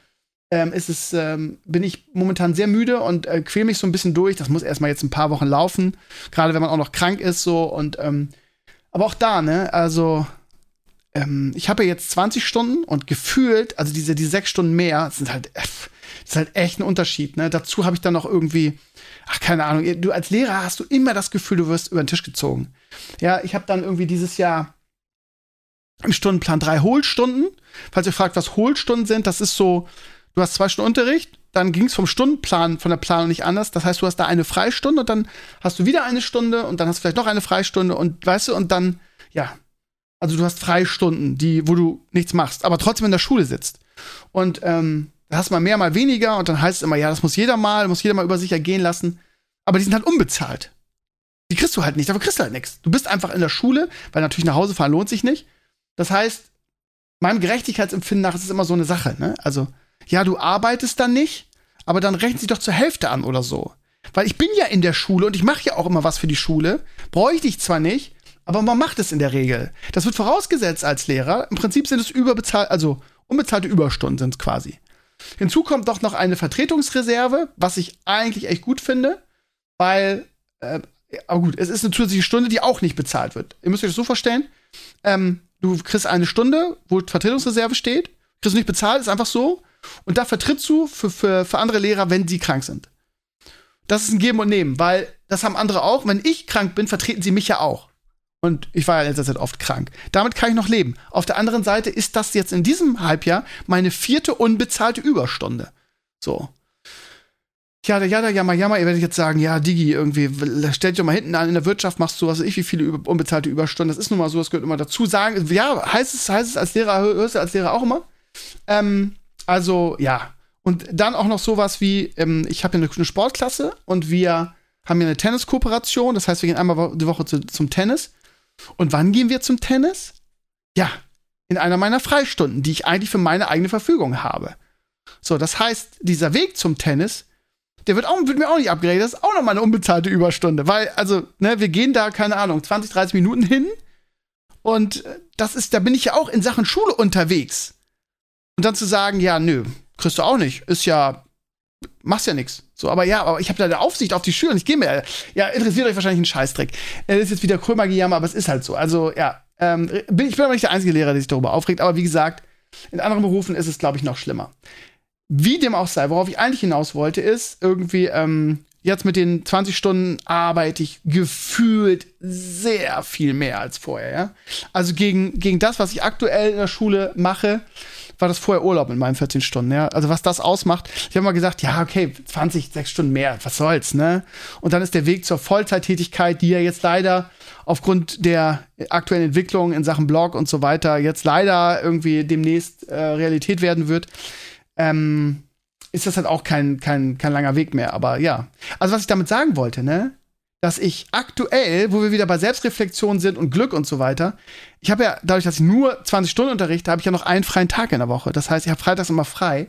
ähm, ist es, ähm, bin ich momentan sehr müde und äh, quäle mich so ein bisschen durch. Das muss erstmal jetzt ein paar Wochen laufen, gerade wenn man auch noch krank ist so und ähm, aber auch da, ne, also ähm, ich habe ja jetzt 20 Stunden und gefühlt, also diese, die sechs Stunden mehr, sind halt, äh, ist halt echt ein Unterschied. Ne? Dazu habe ich dann noch irgendwie ach, keine Ahnung, du als Lehrer hast du immer das Gefühl, du wirst über den Tisch gezogen. Ja, ich habe dann irgendwie dieses Jahr im Stundenplan drei Hohlstunden. Falls ihr fragt, was Hohlstunden sind, das ist so, du hast zwei Stunden Unterricht, dann ging es vom Stundenplan, von der Planung nicht anders. Das heißt, du hast da eine Freistunde und dann hast du wieder eine Stunde und dann hast du vielleicht noch eine Freistunde und weißt du, und dann, ja, also du hast Freistunden, die, wo du nichts machst, aber trotzdem in der Schule sitzt. Und ähm, da hast du mal mehr, mal weniger und dann heißt es immer, ja, das muss jeder mal, muss jeder mal über sich ergehen lassen. Aber die sind halt unbezahlt. Die kriegst du halt nicht, dafür kriegst du halt nichts. Du bist einfach in der Schule, weil natürlich nach Hause fahren lohnt sich nicht. Das heißt, meinem Gerechtigkeitsempfinden nach ist es immer so eine Sache, ne? Also, ja, du arbeitest dann nicht, aber dann rechnen sie doch zur Hälfte an oder so. Weil ich bin ja in der Schule und ich mache ja auch immer was für die Schule. Bräuchte ich zwar nicht, aber man macht es in der Regel. Das wird vorausgesetzt als Lehrer. Im Prinzip sind es überbezahlt, also unbezahlte Überstunden sind es quasi. Hinzu kommt doch noch eine Vertretungsreserve, was ich eigentlich echt gut finde, weil, äh, aber gut, es ist eine zusätzliche Stunde, die auch nicht bezahlt wird. Ihr müsst euch das so vorstellen, ähm, du kriegst eine Stunde, wo Vertretungsreserve steht, kriegst du nicht bezahlt, ist einfach so. Und da vertrittst du für, für, für andere Lehrer, wenn sie krank sind. Das ist ein Geben und Nehmen, weil das haben andere auch. Wenn ich krank bin, vertreten sie mich ja auch. Und ich war ja in letzter Zeit oft krank. Damit kann ich noch leben. Auf der anderen Seite ist das jetzt in diesem Halbjahr meine vierte unbezahlte Überstunde. So. Ja, ja, ja, jammer, jammer, ihr werdet jetzt sagen, ja, Digi, irgendwie, stell dich doch mal hinten an, in der Wirtschaft machst du, was weiß ich, wie viele unbezahlte Überstunden. Das ist nun mal so, das gehört immer dazu. Sagen, ja, heißt es, heißt es als Lehrer, hörst du als Lehrer auch immer? Ähm, also, ja. Und dann auch noch sowas wie, ähm, ich habe ja eine Sportklasse und wir haben ja eine Tenniskooperation. Das heißt, wir gehen einmal die Woche zu, zum Tennis. Und wann gehen wir zum Tennis? Ja, in einer meiner Freistunden, die ich eigentlich für meine eigene Verfügung habe. So, das heißt, dieser Weg zum Tennis, der wird, auch, wird mir auch nicht abgerechnet. Das ist auch nochmal eine unbezahlte Überstunde. Weil, also, ne, wir gehen da, keine Ahnung, 20, 30 Minuten hin. Und das ist, da bin ich ja auch in Sachen Schule unterwegs. Und dann zu sagen, ja, nö, kriegst du auch nicht. Ist ja, machst ja nichts. So, aber ja, aber ich habe da eine Aufsicht auf die Schüler und ich gehe mir. Ja, interessiert euch wahrscheinlich ein Scheißdreck. Das ist jetzt wieder Krömer-Gejammer, aber es ist halt so. Also, ja, ähm, bin, ich bin aber nicht der einzige Lehrer, der sich darüber aufregt, aber wie gesagt, in anderen Berufen ist es, glaube ich, noch schlimmer. Wie dem auch sei, worauf ich eigentlich hinaus wollte, ist irgendwie, ähm, jetzt mit den 20 Stunden arbeite ich gefühlt sehr viel mehr als vorher, ja. Also gegen, gegen das, was ich aktuell in der Schule mache, war das vorher Urlaub in meinen 14 Stunden, ja. Also was das ausmacht, ich habe mal gesagt, ja, okay, 20, 6 Stunden mehr, was soll's, ne? Und dann ist der Weg zur Vollzeittätigkeit, die ja jetzt leider aufgrund der aktuellen Entwicklung in Sachen Blog und so weiter jetzt leider irgendwie demnächst äh, Realität werden wird, ähm, ist das halt auch kein, kein, kein langer Weg mehr. Aber ja. Also, was ich damit sagen wollte, ne? Dass ich aktuell, wo wir wieder bei Selbstreflexion sind und Glück und so weiter, ich habe ja, dadurch, dass ich nur 20 Stunden unterrichte, habe ich ja noch einen freien Tag in der Woche. Das heißt, ich habe freitags immer frei.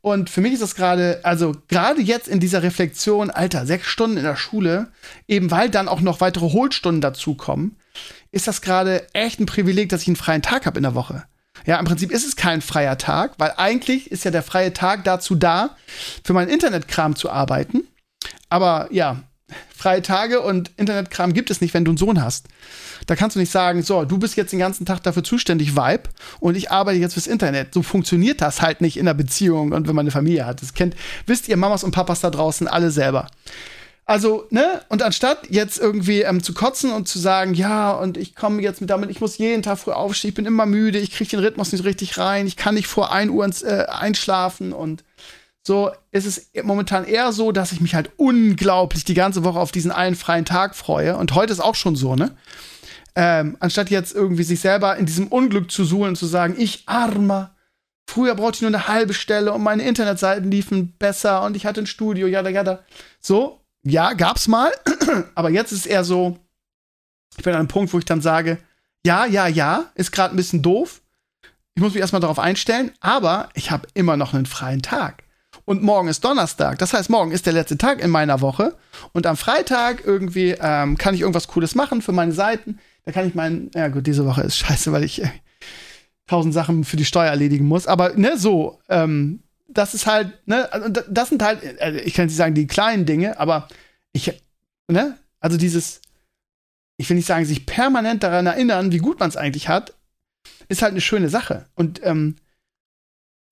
Und für mich ist das gerade, also gerade jetzt in dieser Reflexion, Alter, sechs Stunden in der Schule, eben weil dann auch noch weitere Hohlstunden dazukommen, ist das gerade echt ein Privileg, dass ich einen freien Tag habe in der Woche. Ja, im Prinzip ist es kein freier Tag, weil eigentlich ist ja der freie Tag dazu da, für meinen Internetkram zu arbeiten. Aber ja, freie Tage und Internetkram gibt es nicht, wenn du einen Sohn hast. Da kannst du nicht sagen, so, du bist jetzt den ganzen Tag dafür zuständig, Vibe, und ich arbeite jetzt fürs Internet. So funktioniert das halt nicht in einer Beziehung und wenn man eine Familie hat. Das kennt, wisst ihr Mamas und Papas da draußen alle selber. Also, ne? Und anstatt jetzt irgendwie ähm, zu kotzen und zu sagen, ja, und ich komme jetzt mit damit, ich muss jeden Tag früh aufstehen, ich bin immer müde, ich kriege den Rhythmus nicht richtig rein, ich kann nicht vor 1 Uhr ins, äh, einschlafen und so ist es momentan eher so, dass ich mich halt unglaublich die ganze Woche auf diesen einen freien Tag freue. Und heute ist auch schon so, ne? Ähm, anstatt jetzt irgendwie sich selber in diesem Unglück zu suhlen und zu sagen, ich armer, früher brauchte ich nur eine halbe Stelle und meine Internetseiten liefen besser und ich hatte ein Studio, ja, ja, da. So, ja, gab's mal, aber jetzt ist es eher so, ich bin an einem Punkt, wo ich dann sage, ja, ja, ja, ist gerade ein bisschen doof. Ich muss mich erstmal darauf einstellen, aber ich habe immer noch einen freien Tag. Und morgen ist Donnerstag. Das heißt, morgen ist der letzte Tag in meiner Woche. Und am Freitag irgendwie ähm, kann ich irgendwas Cooles machen für meine Seiten. Da kann ich meinen, ja gut, diese Woche ist scheiße, weil ich äh, tausend Sachen für die Steuer erledigen muss. Aber ne, so, ähm, das ist halt, ne, also das sind halt, also ich kann nicht sagen die kleinen Dinge, aber ich, ne, also dieses, ich will nicht sagen, sich permanent daran erinnern, wie gut man es eigentlich hat, ist halt eine schöne Sache. Und ähm,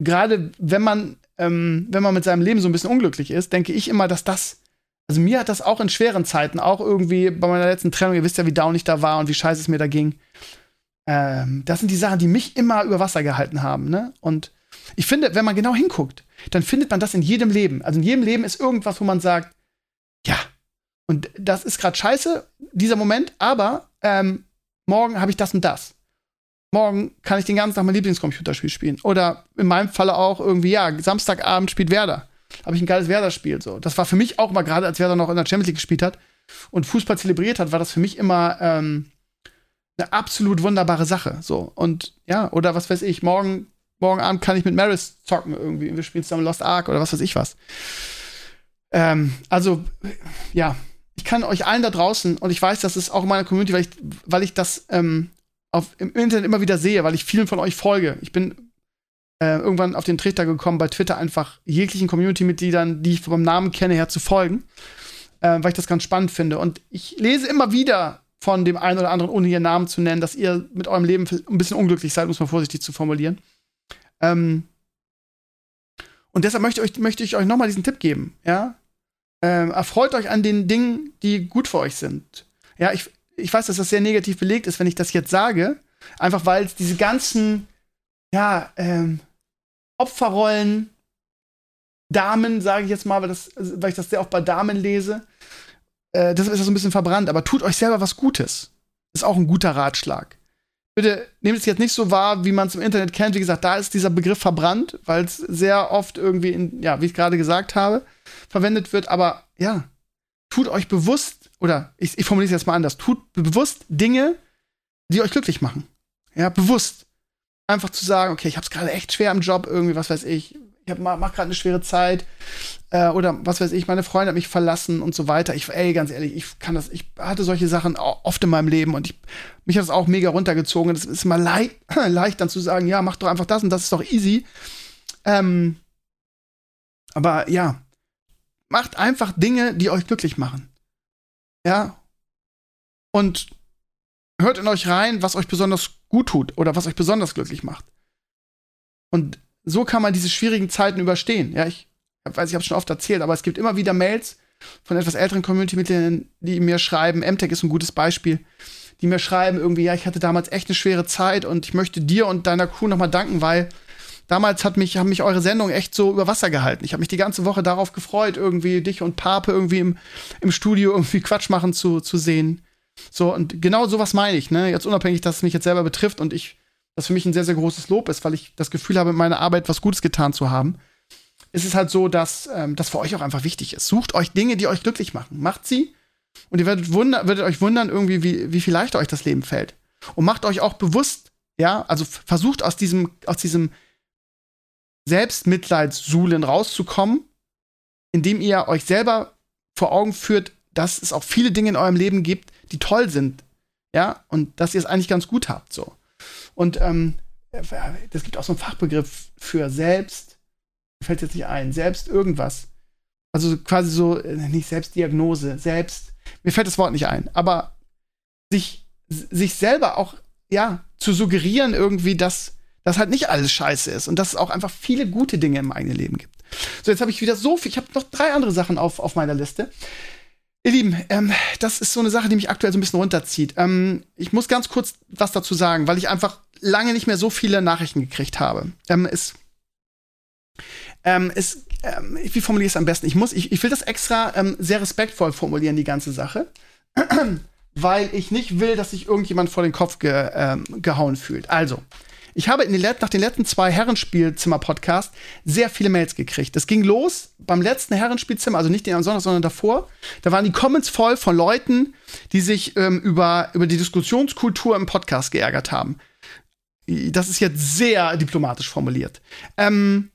gerade wenn man, ähm, wenn man mit seinem Leben so ein bisschen unglücklich ist, denke ich immer, dass das, also mir hat das auch in schweren Zeiten, auch irgendwie bei meiner letzten Trennung, ihr wisst ja, wie down ich da war und wie scheiße es mir da ging. Ähm, das sind die Sachen, die mich immer über Wasser gehalten haben, ne? Und ich finde, wenn man genau hinguckt, dann findet man das in jedem Leben. Also in jedem Leben ist irgendwas, wo man sagt, ja, und das ist gerade scheiße, dieser Moment, aber ähm, morgen habe ich das und das. Morgen kann ich den ganzen Tag mein Lieblingscomputerspiel spielen. Oder in meinem Falle auch irgendwie, ja, Samstagabend spielt Werder. Habe ich ein geiles Werder-Spiel. So. Das war für mich auch mal, gerade als Werder noch in der Champions League gespielt hat und Fußball zelebriert hat, war das für mich immer ähm, eine absolut wunderbare Sache. So. Und ja, oder was weiß ich, morgen morgen Abend kann ich mit Maris zocken irgendwie. Wir spielen zusammen Lost Ark oder was weiß ich was. Ähm, also, ja, ich kann euch allen da draußen, und ich weiß, das ist auch in meiner Community, weil ich, weil ich das ähm, auf, im Internet immer wieder sehe, weil ich vielen von euch folge. Ich bin äh, irgendwann auf den Trichter gekommen, bei Twitter einfach jeglichen Community-Mitgliedern, die ich vom Namen kenne, her zu folgen, äh, weil ich das ganz spannend finde. Und ich lese immer wieder von dem einen oder anderen, ohne ihren Namen zu nennen, dass ihr mit eurem Leben ein bisschen unglücklich seid, muss man vorsichtig zu formulieren. Ähm, und deshalb möchte, euch, möchte ich euch nochmal diesen Tipp geben, ja. Ähm, erfreut euch an den Dingen, die gut für euch sind. Ja, ich, ich weiß, dass das sehr negativ belegt ist, wenn ich das jetzt sage. Einfach weil es diese ganzen, ja, ähm, Opferrollen, Damen, sage ich jetzt mal, weil, das, weil ich das sehr oft bei Damen lese. Äh, deshalb ist das so ein bisschen verbrannt. Aber tut euch selber was Gutes. Ist auch ein guter Ratschlag bitte nehmt es jetzt nicht so wahr, wie man es im Internet kennt. Wie gesagt, da ist dieser Begriff verbrannt, weil es sehr oft irgendwie, in, ja, wie ich gerade gesagt habe, verwendet wird. Aber ja, tut euch bewusst, oder ich, ich formuliere es jetzt mal anders, tut bewusst Dinge, die euch glücklich machen. Ja, bewusst. Einfach zu sagen, okay, ich habe es gerade echt schwer im Job, irgendwie, was weiß ich. Ich ich mach, gerade eine schwere Zeit äh, oder was weiß ich, meine Freundin hat mich verlassen und so weiter. Ich, ey, ganz ehrlich, ich kann das, ich hatte solche Sachen oft in meinem Leben und ich, mich hat das auch mega runtergezogen. Das ist immer leicht, leicht dann zu sagen, ja, mach doch einfach das und das ist doch easy. Ähm, aber ja, macht einfach Dinge, die euch glücklich machen. Ja. Und hört in euch rein, was euch besonders gut tut oder was euch besonders glücklich macht. Und so kann man diese schwierigen Zeiten überstehen. Ja, ich weiß, ich habe schon oft erzählt, aber es gibt immer wieder Mails von etwas älteren Community-Mitgliedern, die mir schreiben, MTech ist ein gutes Beispiel, die mir schreiben irgendwie, ja, ich hatte damals echt eine schwere Zeit und ich möchte dir und deiner Crew nochmal danken, weil damals hat mich, haben mich eure Sendungen echt so über Wasser gehalten. Ich habe mich die ganze Woche darauf gefreut, irgendwie dich und Pape irgendwie im, im Studio irgendwie Quatsch machen zu, zu sehen. So, und genau sowas meine ich, ne? Jetzt unabhängig, dass es mich jetzt selber betrifft und ich, das für mich ein sehr, sehr großes Lob ist, weil ich das Gefühl habe, meiner Arbeit was Gutes getan zu haben ist es halt so, dass ähm, das für euch auch einfach wichtig ist. Sucht euch Dinge, die euch glücklich machen. Macht sie und ihr werdet, wunder werdet euch wundern, irgendwie, wie, wie viel leichter euch das Leben fällt. Und macht euch auch bewusst, ja, also versucht aus diesem, aus diesem Selbstmitleidssuhlen rauszukommen, indem ihr euch selber vor Augen führt, dass es auch viele Dinge in eurem Leben gibt, die toll sind, ja, und dass ihr es eigentlich ganz gut habt, so. Und ähm, das gibt auch so einen Fachbegriff für Selbst, fällt jetzt nicht ein, selbst irgendwas. Also quasi so, äh, nicht Selbstdiagnose, selbst, mir fällt das Wort nicht ein, aber sich, sich selber auch, ja, zu suggerieren irgendwie, dass das halt nicht alles scheiße ist und dass es auch einfach viele gute Dinge im eigenen Leben gibt. So, jetzt habe ich wieder so viel, ich habe noch drei andere Sachen auf, auf meiner Liste. Ihr Lieben, ähm, das ist so eine Sache, die mich aktuell so ein bisschen runterzieht. Ähm, ich muss ganz kurz was dazu sagen, weil ich einfach lange nicht mehr so viele Nachrichten gekriegt habe. Ähm, es ähm, es, ähm, wie formuliere ich es am besten? Ich muss, ich, ich will das extra ähm, sehr respektvoll formulieren, die ganze Sache. weil ich nicht will, dass sich irgendjemand vor den Kopf ge, ähm, gehauen fühlt. Also, ich habe in den nach den letzten zwei Herrenspielzimmer-Podcasts sehr viele Mails gekriegt. Das ging los beim letzten Herrenspielzimmer, also nicht den am Sonntag, sondern davor. Da waren die Comments voll von Leuten, die sich ähm, über, über die Diskussionskultur im Podcast geärgert haben. Das ist jetzt sehr diplomatisch formuliert. Ähm,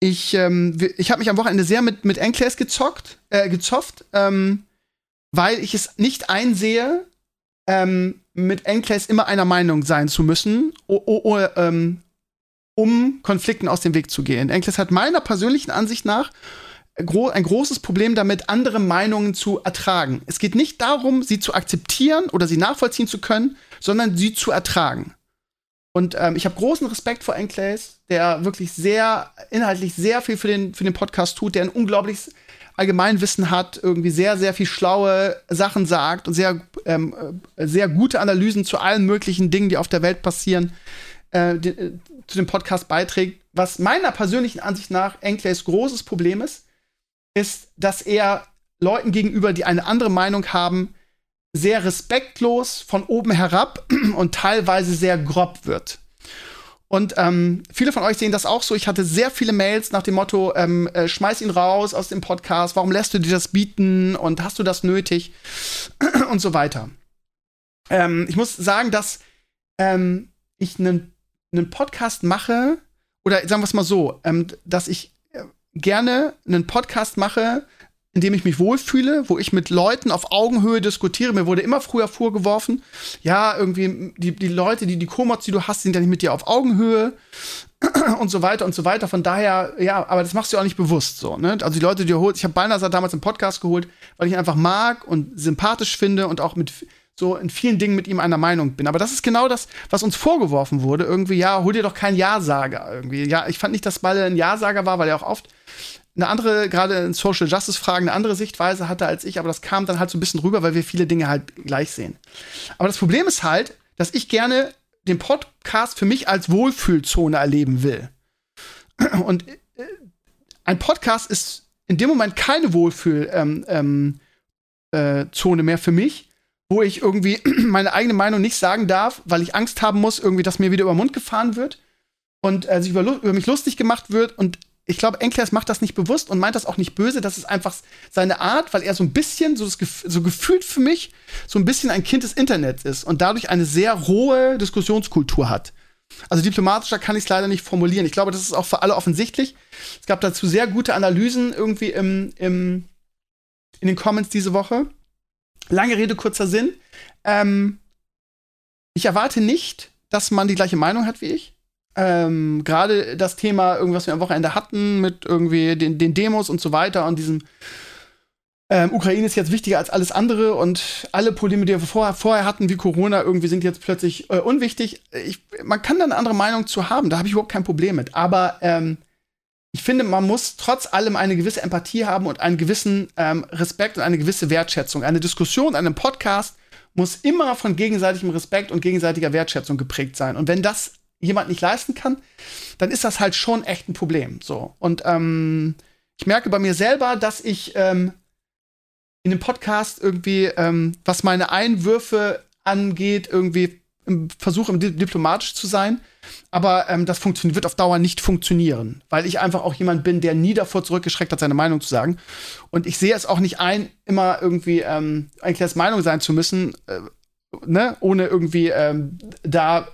ich, ähm, ich habe mich am Wochenende sehr mit, mit Enclaves gezockt, äh, gezofft, ähm, weil ich es nicht einsehe, ähm, mit Enclaves immer einer Meinung sein zu müssen, ähm, um Konflikten aus dem Weg zu gehen. Enclaves hat meiner persönlichen Ansicht nach ein großes Problem damit, andere Meinungen zu ertragen. Es geht nicht darum, sie zu akzeptieren oder sie nachvollziehen zu können, sondern sie zu ertragen. Und ähm, ich habe großen Respekt vor Enclaves, der wirklich sehr, inhaltlich sehr viel für den, für den Podcast tut, der ein unglaubliches Allgemeinwissen hat, irgendwie sehr, sehr viel schlaue Sachen sagt und sehr, ähm, äh, sehr gute Analysen zu allen möglichen Dingen, die auf der Welt passieren, äh, die, äh, zu dem Podcast beiträgt. Was meiner persönlichen Ansicht nach Enclaves großes Problem ist, ist, dass er Leuten gegenüber, die eine andere Meinung haben, sehr respektlos von oben herab und teilweise sehr grob wird. Und ähm, viele von euch sehen das auch so. Ich hatte sehr viele Mails nach dem Motto, ähm, äh, schmeiß ihn raus aus dem Podcast, warum lässt du dir das bieten und hast du das nötig und so weiter. Ähm, ich muss sagen, dass ähm, ich einen Podcast mache, oder sagen wir es mal so, ähm, dass ich äh, gerne einen Podcast mache, in dem ich mich wohlfühle, wo ich mit Leuten auf Augenhöhe diskutiere. Mir wurde immer früher vorgeworfen, ja, irgendwie die, die Leute, die die Komods, die du hast, sind ja nicht mit dir auf Augenhöhe und so weiter und so weiter. Von daher, ja, aber das machst du auch nicht bewusst so. Ne? Also die Leute, die du holst, ich habe Balnasar damals im Podcast geholt, weil ich ihn einfach mag und sympathisch finde und auch mit so in vielen Dingen mit ihm einer Meinung bin. Aber das ist genau das, was uns vorgeworfen wurde. Irgendwie, ja, hol dir doch keinen Ja-Sager irgendwie. Ja, ich fand nicht, dass Balle ein Ja-Sager war, weil er auch oft eine andere, gerade in Social Justice Fragen, eine andere Sichtweise hatte als ich, aber das kam dann halt so ein bisschen rüber, weil wir viele Dinge halt gleich sehen. Aber das Problem ist halt, dass ich gerne den Podcast für mich als Wohlfühlzone erleben will. Und äh, ein Podcast ist in dem Moment keine Wohlfühlzone ähm, ähm, äh, mehr für mich, wo ich irgendwie meine eigene Meinung nicht sagen darf, weil ich Angst haben muss, irgendwie, dass mir wieder über den Mund gefahren wird und äh, sich über, über mich lustig gemacht wird und ich glaube, Enkles macht das nicht bewusst und meint das auch nicht böse. Das ist einfach seine Art, weil er so ein bisschen, so, das, so gefühlt für mich, so ein bisschen ein Kind des Internets ist und dadurch eine sehr rohe Diskussionskultur hat. Also diplomatischer kann ich es leider nicht formulieren. Ich glaube, das ist auch für alle offensichtlich. Es gab dazu sehr gute Analysen irgendwie im, im, in den Comments diese Woche. Lange Rede, kurzer Sinn. Ähm, ich erwarte nicht, dass man die gleiche Meinung hat wie ich. Ähm, Gerade das Thema, irgendwas wir am Wochenende hatten, mit irgendwie den, den Demos und so weiter und diesem ähm, Ukraine ist jetzt wichtiger als alles andere und alle Probleme, die wir vorher, vorher hatten, wie Corona, irgendwie sind jetzt plötzlich äh, unwichtig. Ich, man kann da eine andere Meinung zu haben, da habe ich überhaupt kein Problem mit. Aber ähm, ich finde, man muss trotz allem eine gewisse Empathie haben und einen gewissen ähm, Respekt und eine gewisse Wertschätzung. Eine Diskussion, einem Podcast muss immer von gegenseitigem Respekt und gegenseitiger Wertschätzung geprägt sein. Und wenn das jemand nicht leisten kann, dann ist das halt schon echt ein Problem. So. Und ähm, ich merke bei mir selber, dass ich ähm, in dem Podcast irgendwie, ähm, was meine Einwürfe angeht, irgendwie versuche diplomatisch zu sein. Aber ähm, das wird auf Dauer nicht funktionieren, weil ich einfach auch jemand bin, der nie davor zurückgeschreckt hat, seine Meinung zu sagen. Und ich sehe es auch nicht ein, immer irgendwie ähm, ein klares Meinung sein zu müssen, äh, ne? ohne irgendwie ähm, da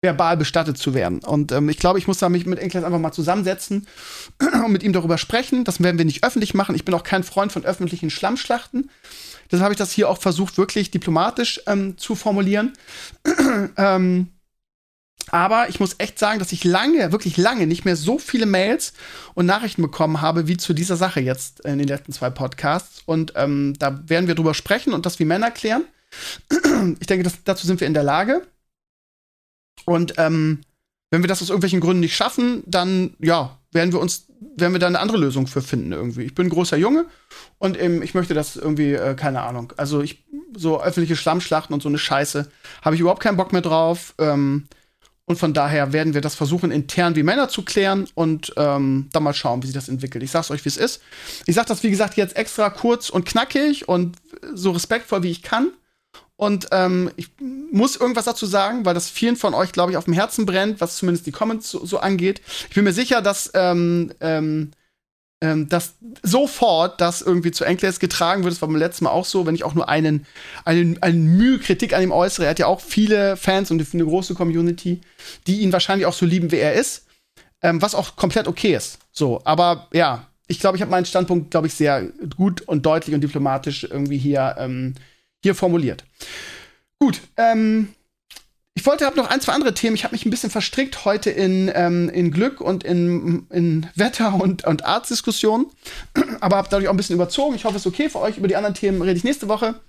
verbal bestattet zu werden. Und ähm, ich glaube, ich muss da mich mit Enkles einfach mal zusammensetzen und mit ihm darüber sprechen. Das werden wir nicht öffentlich machen. Ich bin auch kein Freund von öffentlichen Schlammschlachten. Deshalb habe ich das hier auch versucht, wirklich diplomatisch ähm, zu formulieren. ähm, aber ich muss echt sagen, dass ich lange, wirklich lange nicht mehr so viele Mails und Nachrichten bekommen habe, wie zu dieser Sache jetzt in den letzten zwei Podcasts. Und ähm, da werden wir drüber sprechen und das wie Männer klären. ich denke, das, dazu sind wir in der Lage. Und ähm, wenn wir das aus irgendwelchen Gründen nicht schaffen, dann ja, werden wir uns, werden wir da eine andere Lösung für finden irgendwie. Ich bin ein großer Junge und ähm, ich möchte das irgendwie, äh, keine Ahnung. Also ich, so öffentliche Schlammschlachten und so eine Scheiße, habe ich überhaupt keinen Bock mehr drauf. Ähm, und von daher werden wir das versuchen, intern wie Männer zu klären und ähm, dann mal schauen, wie sich das entwickelt. Ich sag's euch, wie es ist. Ich sag das, wie gesagt, jetzt extra kurz und knackig und so respektvoll, wie ich kann. Und ähm, ich muss irgendwas dazu sagen, weil das vielen von euch, glaube ich, auf dem Herzen brennt, was zumindest die Comments so, so angeht. Ich bin mir sicher, dass, ähm, ähm, ähm, dass sofort das irgendwie zu Enkles getragen wird. Das war beim letzten Mal auch so, wenn ich auch nur einen, einen, einen Mühe an ihm äußere. Er hat ja auch viele Fans und eine große Community, die ihn wahrscheinlich auch so lieben, wie er ist. Ähm, was auch komplett okay ist. So, aber ja, ich glaube, ich habe meinen Standpunkt, glaube ich, sehr gut und deutlich und diplomatisch irgendwie hier ähm, hier formuliert. Gut, ähm, ich wollte, habe noch ein, zwei andere Themen. Ich habe mich ein bisschen verstrickt heute in, ähm, in Glück und in, in Wetter- und, und Arztdiskussionen, aber habe dadurch auch ein bisschen überzogen. Ich hoffe, es ist okay für euch. Über die anderen Themen rede ich nächste Woche.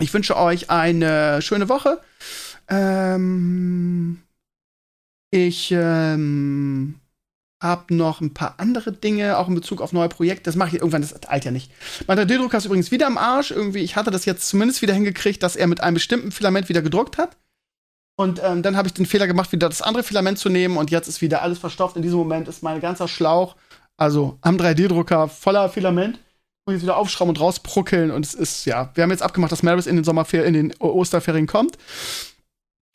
Ich wünsche euch eine schöne Woche. Ähm, ich ähm, hab noch ein paar andere Dinge, auch in Bezug auf neue Projekte. Das mache ich irgendwann, das alt ja nicht. Mein 3D-Drucker ist übrigens wieder am Arsch. Irgendwie, ich hatte das jetzt zumindest wieder hingekriegt, dass er mit einem bestimmten Filament wieder gedruckt hat. Und ähm, dann habe ich den Fehler gemacht, wieder das andere Filament zu nehmen und jetzt ist wieder alles verstopft. In diesem Moment ist mein ganzer Schlauch, also am 3D-Drucker, voller Filament. Und jetzt wieder aufschrauben und rausbruckeln. Und es ist, ja, wir haben jetzt abgemacht, dass Maris in den Sommerferien, in den Osterferien kommt.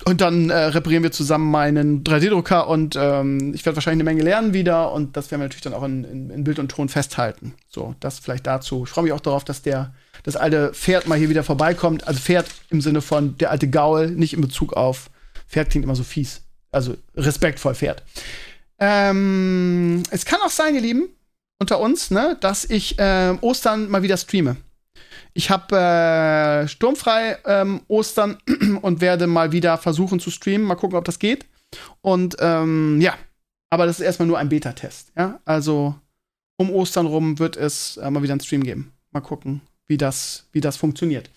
Und dann äh, reparieren wir zusammen meinen 3D-Drucker und ähm, ich werde wahrscheinlich eine Menge lernen wieder und das werden wir natürlich dann auch in, in, in Bild und Ton festhalten. So, das vielleicht dazu. Ich freue mich auch darauf, dass der das alte Pferd mal hier wieder vorbeikommt. Also Pferd im Sinne von der alte Gaul, nicht in Bezug auf Pferd klingt immer so fies. Also respektvoll Pferd. Ähm, es kann auch sein, ihr Lieben, unter uns, ne, dass ich äh, Ostern mal wieder streame. Ich habe äh, sturmfrei ähm, Ostern und werde mal wieder versuchen zu streamen. Mal gucken, ob das geht. Und ähm, ja, aber das ist erstmal nur ein Beta-Test. Ja? Also um Ostern rum wird es äh, mal wieder einen Stream geben. Mal gucken, wie das, wie das funktioniert.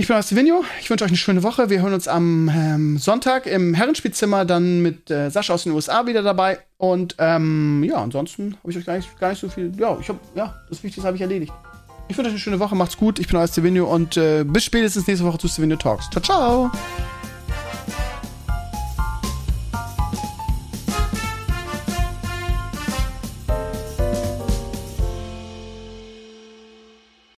Ich bin Stevenio. Ich wünsche euch eine schöne Woche. Wir hören uns am ähm, Sonntag im Herrenspielzimmer dann mit äh, Sascha aus den USA wieder dabei. Und ähm, ja, ansonsten habe ich euch gar nicht, gar nicht so viel. Ja, ich habe ja das Wichtigste habe ich erledigt. Ich wünsche euch eine schöne Woche, macht's gut. Ich bin euer Stevenio und äh, bis spätestens nächste Woche zu Stevenio Talks. Ciao, ciao!